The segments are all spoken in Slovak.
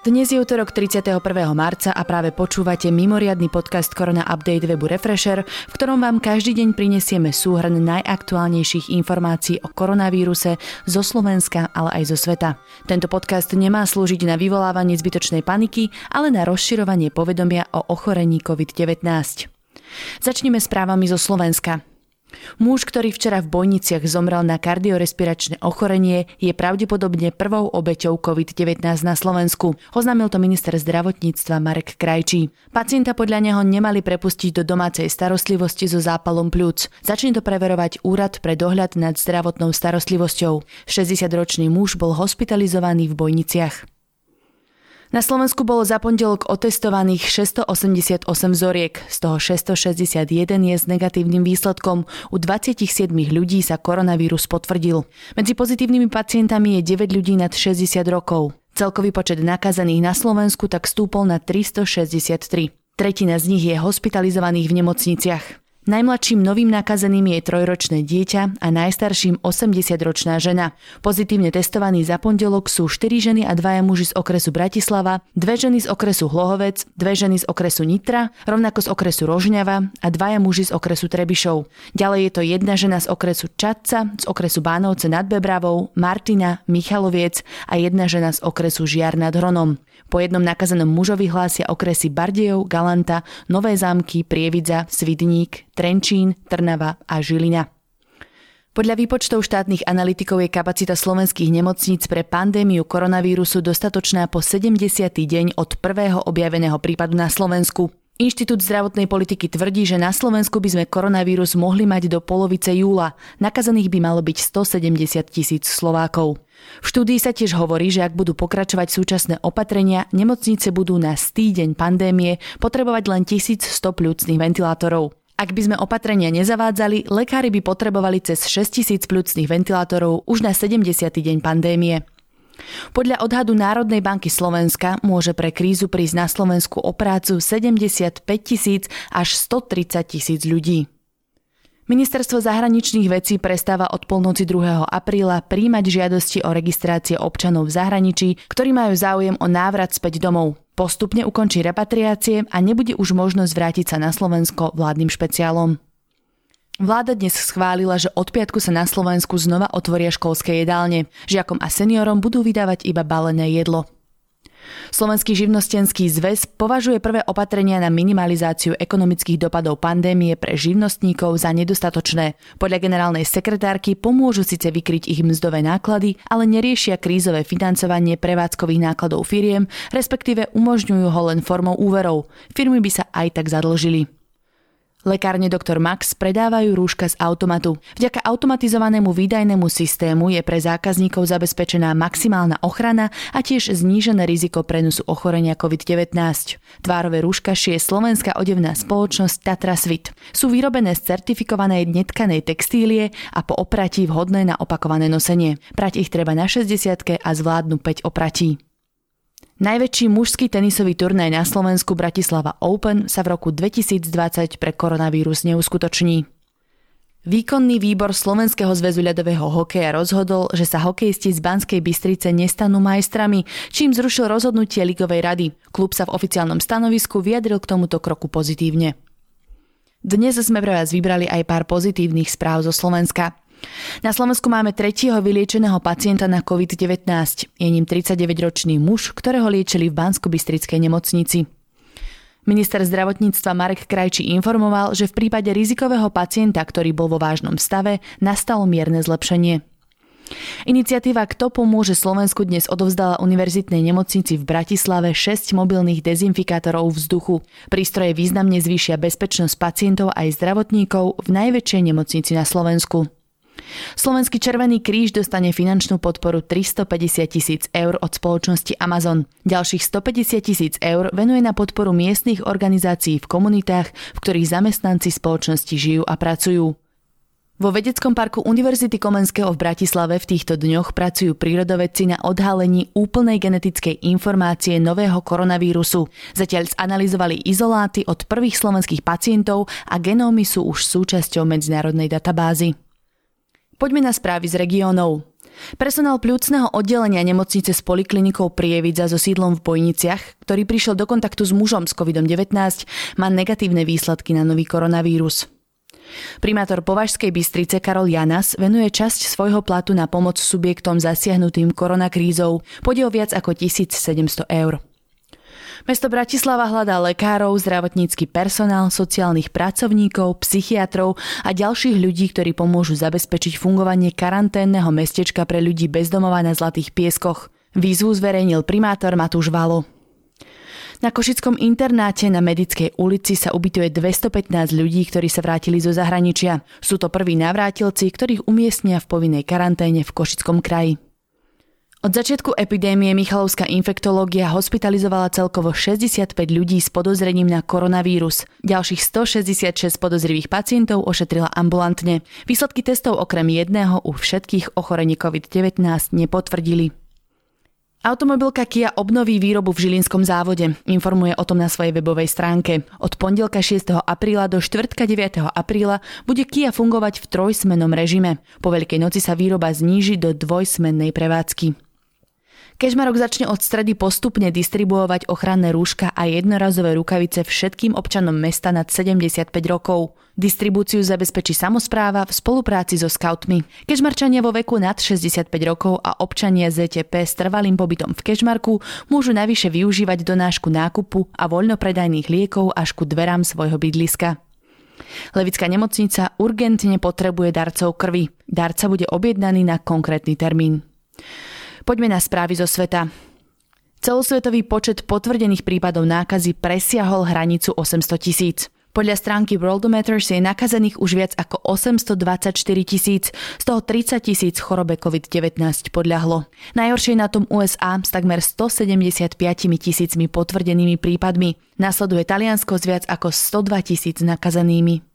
Dnes je útorok 31. marca a práve počúvate mimoriadny podcast Korona Update webu Refresher, v ktorom vám každý deň prinesieme súhrn najaktuálnejších informácií o koronavíruse zo Slovenska, ale aj zo sveta. Tento podcast nemá slúžiť na vyvolávanie zbytočnej paniky, ale na rozširovanie povedomia o ochorení COVID-19. Začneme správami zo Slovenska. Muž, ktorý včera v Bojniciach zomrel na kardiorespiračné ochorenie, je pravdepodobne prvou obeťou COVID-19 na Slovensku. Oznámil to minister zdravotníctva Marek Krajčí. Pacienta podľa neho nemali prepustiť do domácej starostlivosti so zápalom pľúc. Začne to preverovať Úrad pre dohľad nad zdravotnou starostlivosťou. 60-ročný muž bol hospitalizovaný v Bojniciach. Na Slovensku bolo za pondelok otestovaných 688 vzoriek, z toho 661 je s negatívnym výsledkom. U 27 ľudí sa koronavírus potvrdil. Medzi pozitívnymi pacientami je 9 ľudí nad 60 rokov. Celkový počet nakazaných na Slovensku tak stúpol na 363. Tretina z nich je hospitalizovaných v nemocniciach. Najmladším novým nakazeným je trojročné dieťa a najstarším 80-ročná žena. Pozitívne testovaní za pondelok sú 4 ženy a dvaja muži z okresu Bratislava, dve ženy z okresu Hlohovec, dve ženy z okresu Nitra, rovnako z okresu Rožňava a dvaja muži z okresu Trebišov. Ďalej je to jedna žena z okresu Čadca, z okresu Bánovce nad Bebravou, Martina, Michaloviec a jedna žena z okresu Žiar nad Hronom. Po jednom nakazenom mužovi hlásia okresy Bardejov, Galanta, Nové zámky, Prievidza, Svidník, Trenčín, Trnava a Žilina. Podľa výpočtov štátnych analytikov je kapacita slovenských nemocníc pre pandémiu koronavírusu dostatočná po 70. deň od prvého objaveného prípadu na Slovensku. Inštitút zdravotnej politiky tvrdí, že na Slovensku by sme koronavírus mohli mať do polovice júla. Nakazaných by malo byť 170 tisíc Slovákov. V štúdii sa tiež hovorí, že ak budú pokračovať súčasné opatrenia, nemocnice budú na stýdeň pandémie potrebovať len 1100 pľúcnych ventilátorov. Ak by sme opatrenia nezavádzali, lekári by potrebovali cez 6000 pľúcnych ventilátorov už na 70. deň pandémie. Podľa odhadu Národnej banky Slovenska môže pre krízu prísť na Slovensku o prácu 75 tisíc až 130 tisíc ľudí. Ministerstvo zahraničných vecí prestáva od polnoci 2. apríla príjmať žiadosti o registrácie občanov v zahraničí, ktorí majú záujem o návrat späť domov. Postupne ukončí repatriácie a nebude už možnosť vrátiť sa na Slovensko vládnym špeciálom. Vláda dnes schválila, že od piatku sa na Slovensku znova otvoria školské jedálne. Žiakom a seniorom budú vydávať iba balené jedlo. Slovenský živnostenský zväz považuje prvé opatrenia na minimalizáciu ekonomických dopadov pandémie pre živnostníkov za nedostatočné. Podľa generálnej sekretárky pomôžu síce vykryť ich mzdové náklady, ale neriešia krízové financovanie prevádzkových nákladov firiem, respektíve umožňujú ho len formou úverov. Firmy by sa aj tak zadlžili. Lekárne Dr. Max predávajú rúška z automatu. Vďaka automatizovanému výdajnému systému je pre zákazníkov zabezpečená maximálna ochrana a tiež znížené riziko prenosu ochorenia COVID-19. Tvárové rúška šie slovenská odevná spoločnosť Tatra Svit. Sú vyrobené z certifikovanej netkanej textílie a po opratí vhodné na opakované nosenie. Prať ich treba na 60 a zvládnu 5 opratí. Najväčší mužský tenisový turnaj na Slovensku Bratislava Open sa v roku 2020 pre koronavírus neuskutoční. Výkonný výbor Slovenského zväzu ľadového hokeja rozhodol, že sa hokejisti z Banskej Bystrice nestanú majstrami, čím zrušil rozhodnutie Ligovej rady. Klub sa v oficiálnom stanovisku vyjadril k tomuto kroku pozitívne. Dnes sme pre vás vybrali aj pár pozitívnych správ zo Slovenska. Na Slovensku máme tretieho vyliečeného pacienta na COVID-19. Je ním 39-ročný muž, ktorého liečili v bansko nemocnici. Minister zdravotníctva Marek Krajčí informoval, že v prípade rizikového pacienta, ktorý bol vo vážnom stave, nastalo mierne zlepšenie. Iniciatíva Kto pomôže Slovensku dnes odovzdala univerzitnej nemocnici v Bratislave 6 mobilných dezinfikátorov vzduchu. Prístroje významne zvýšia bezpečnosť pacientov aj zdravotníkov v najväčšej nemocnici na Slovensku. Slovenský Červený kríž dostane finančnú podporu 350 tisíc eur od spoločnosti Amazon. Ďalších 150 tisíc eur venuje na podporu miestnych organizácií v komunitách, v ktorých zamestnanci spoločnosti žijú a pracujú. Vo vedeckom parku Univerzity Komenského v Bratislave v týchto dňoch pracujú prírodovedci na odhalení úplnej genetickej informácie nového koronavírusu. Zatiaľ zanalizovali izoláty od prvých slovenských pacientov a genómy sú už súčasťou medzinárodnej databázy. Poďme na správy z regiónov. Personál pľúcneho oddelenia nemocnice s poliklinikou Prievidza so sídlom v Bojniciach, ktorý prišiel do kontaktu s mužom s COVID-19, má negatívne výsledky na nový koronavírus. Primátor Považskej Bystrice Karol Janas venuje časť svojho platu na pomoc subjektom zasiahnutým koronakrízou. O viac ako 1700 eur. Mesto Bratislava hľadá lekárov, zdravotnícky personál, sociálnych pracovníkov, psychiatrov a ďalších ľudí, ktorí pomôžu zabezpečiť fungovanie karanténneho mestečka pre ľudí bezdomova na Zlatých pieskoch. Výzvu zverejnil primátor Matúš Valo. Na Košickom internáte na Medickej ulici sa ubytuje 215 ľudí, ktorí sa vrátili zo zahraničia. Sú to prví navrátilci, ktorých umiestnia v povinnej karanténe v Košickom kraji. Od začiatku epidémie Michalovská infektológia hospitalizovala celkovo 65 ľudí s podozrením na koronavírus. Ďalších 166 podozrivých pacientov ošetrila ambulantne. Výsledky testov okrem jedného u všetkých ochorení COVID-19 nepotvrdili. Automobilka Kia obnoví výrobu v Žilinskom závode. Informuje o tom na svojej webovej stránke. Od pondelka 6. apríla do 4. 9. apríla bude Kia fungovať v trojsmennom režime. Po Veľkej noci sa výroba zníži do dvojsmennej prevádzky. Kežmarok začne od stredy postupne distribuovať ochranné rúška a jednorazové rukavice všetkým občanom mesta nad 75 rokov. Distribúciu zabezpečí samozpráva v spolupráci so skautmi. Kežmarčania vo veku nad 65 rokov a občania ZTP s trvalým pobytom v Kežmarku môžu navyše využívať donášku nákupu a voľnopredajných liekov až ku dverám svojho bydliska. Levická nemocnica urgentne potrebuje darcov krvi. Darca bude objednaný na konkrétny termín. Poďme na správy zo sveta. Celosvetový počet potvrdených prípadov nákazy presiahol hranicu 800 tisíc. Podľa stránky Worldometers je nakazených už viac ako 824 tisíc, z toho 30 tisíc chorobe COVID-19 podľahlo. Najhoršie na tom USA s takmer 175 tisícmi potvrdenými prípadmi. Nasleduje Taliansko s viac ako 102 tisíc nakazenými.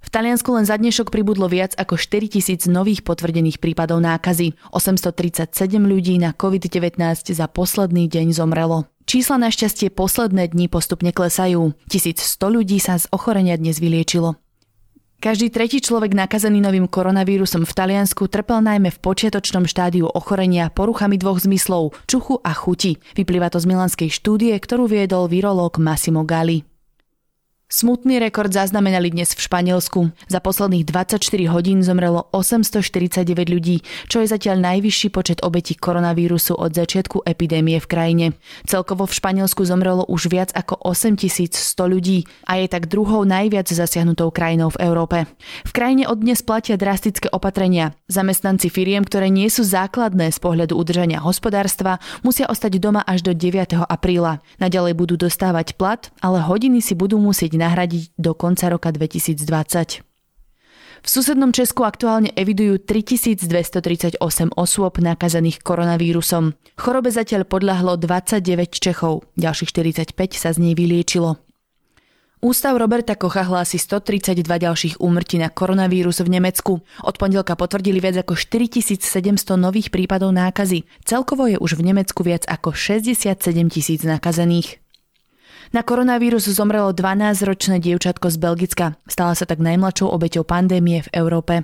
V Taliansku len za dnešok pribudlo viac ako 4 tisíc nových potvrdených prípadov nákazy. 837 ľudí na COVID-19 za posledný deň zomrelo. Čísla našťastie posledné dni postupne klesajú. 1100 ľudí sa z ochorenia dnes vyliečilo. Každý tretí človek nakazený novým koronavírusom v Taliansku trpel najmä v počiatočnom štádiu ochorenia poruchami dvoch zmyslov, čuchu a chuti. Vyplýva to z milanskej štúdie, ktorú viedol virológ Massimo Gali. Smutný rekord zaznamenali dnes v Španielsku. Za posledných 24 hodín zomrelo 849 ľudí, čo je zatiaľ najvyšší počet obetí koronavírusu od začiatku epidémie v krajine. Celkovo v Španielsku zomrelo už viac ako 8100 ľudí a je tak druhou najviac zasiahnutou krajinou v Európe. V krajine od dnes platia drastické opatrenia. Zamestnanci firiem, ktoré nie sú základné z pohľadu udržania hospodárstva, musia ostať doma až do 9. apríla. Naďalej budú dostávať plat, ale hodiny si budú musieť nahradiť do konca roka 2020. V susednom Česku aktuálne evidujú 3238 osôb nakazených koronavírusom. Chorobe zatiaľ podľahlo 29 Čechov, ďalších 45 sa z nej vyliečilo. Ústav Roberta Kocha hlási 132 ďalších úmrtí na koronavírus v Nemecku. Od pondelka potvrdili viac ako 4700 nových prípadov nákazy. Celkovo je už v Nemecku viac ako 67 tisíc nakazených. Na koronavírus zomrelo 12-ročné dievčatko z Belgicka. Stala sa tak najmladšou obeťou pandémie v Európe.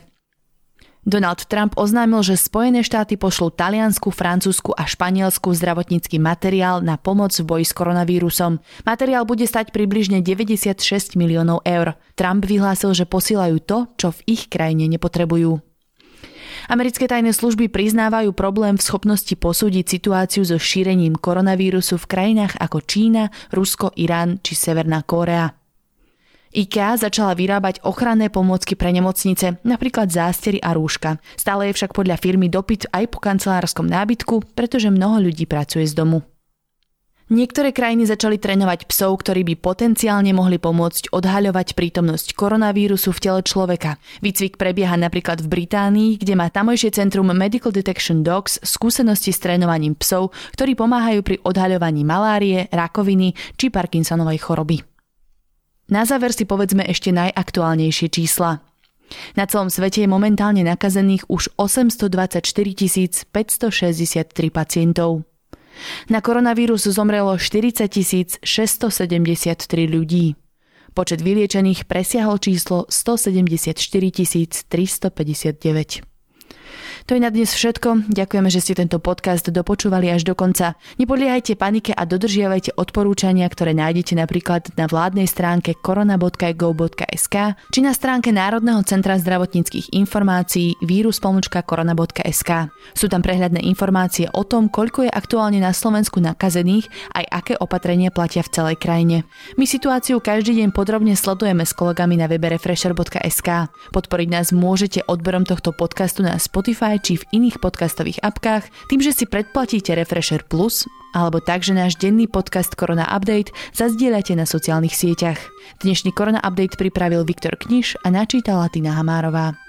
Donald Trump oznámil, že Spojené štáty pošlú Taliansku, Francúzsku a Španielsku zdravotnícky materiál na pomoc v boji s koronavírusom. Materiál bude stať približne 96 miliónov eur. Trump vyhlásil, že posielajú to, čo v ich krajine nepotrebujú. Americké tajné služby priznávajú problém v schopnosti posúdiť situáciu so šírením koronavírusu v krajinách ako Čína, Rusko, Irán či Severná Kórea. IKEA začala vyrábať ochranné pomôcky pre nemocnice, napríklad zástery a rúška. Stále je však podľa firmy dopyt aj po kancelárskom nábytku, pretože mnoho ľudí pracuje z domu. Niektoré krajiny začali trénovať psov, ktorí by potenciálne mohli pomôcť odhaľovať prítomnosť koronavírusu v tele človeka. Výcvik prebieha napríklad v Británii, kde má tamojšie centrum Medical Detection Dogs skúsenosti s trénovaním psov, ktorí pomáhajú pri odhaľovaní malárie, rakoviny či Parkinsonovej choroby. Na záver si povedzme ešte najaktuálnejšie čísla. Na celom svete je momentálne nakazených už 824 563 pacientov. Na koronavírus zomrelo 40 673 ľudí. Počet vyliečených presiahol číslo 174 359. To je na dnes všetko. Ďakujeme, že ste tento podcast dopočúvali až do konca. Nepodliehajte panike a dodržiavajte odporúčania, ktoré nájdete napríklad na vládnej stránke korona.go.sk či na stránke Národného centra zdravotníckých informácií vírus.korona.sk. Sú tam prehľadné informácie o tom, koľko je aktuálne na Slovensku nakazených, aj aké opatrenia platia v celej krajine. My situáciu každý deň podrobne sledujeme s kolegami na webe refresher.sk. Podporiť nás môžete odberom tohto podcastu na Spotify či v iných podcastových apkách, tým, že si predplatíte Refresher Plus, alebo tak, že náš denný podcast Korona Update zazdieľate na sociálnych sieťach. Dnešný Korona Update pripravil Viktor Kniž a načítala Tina Hamárová.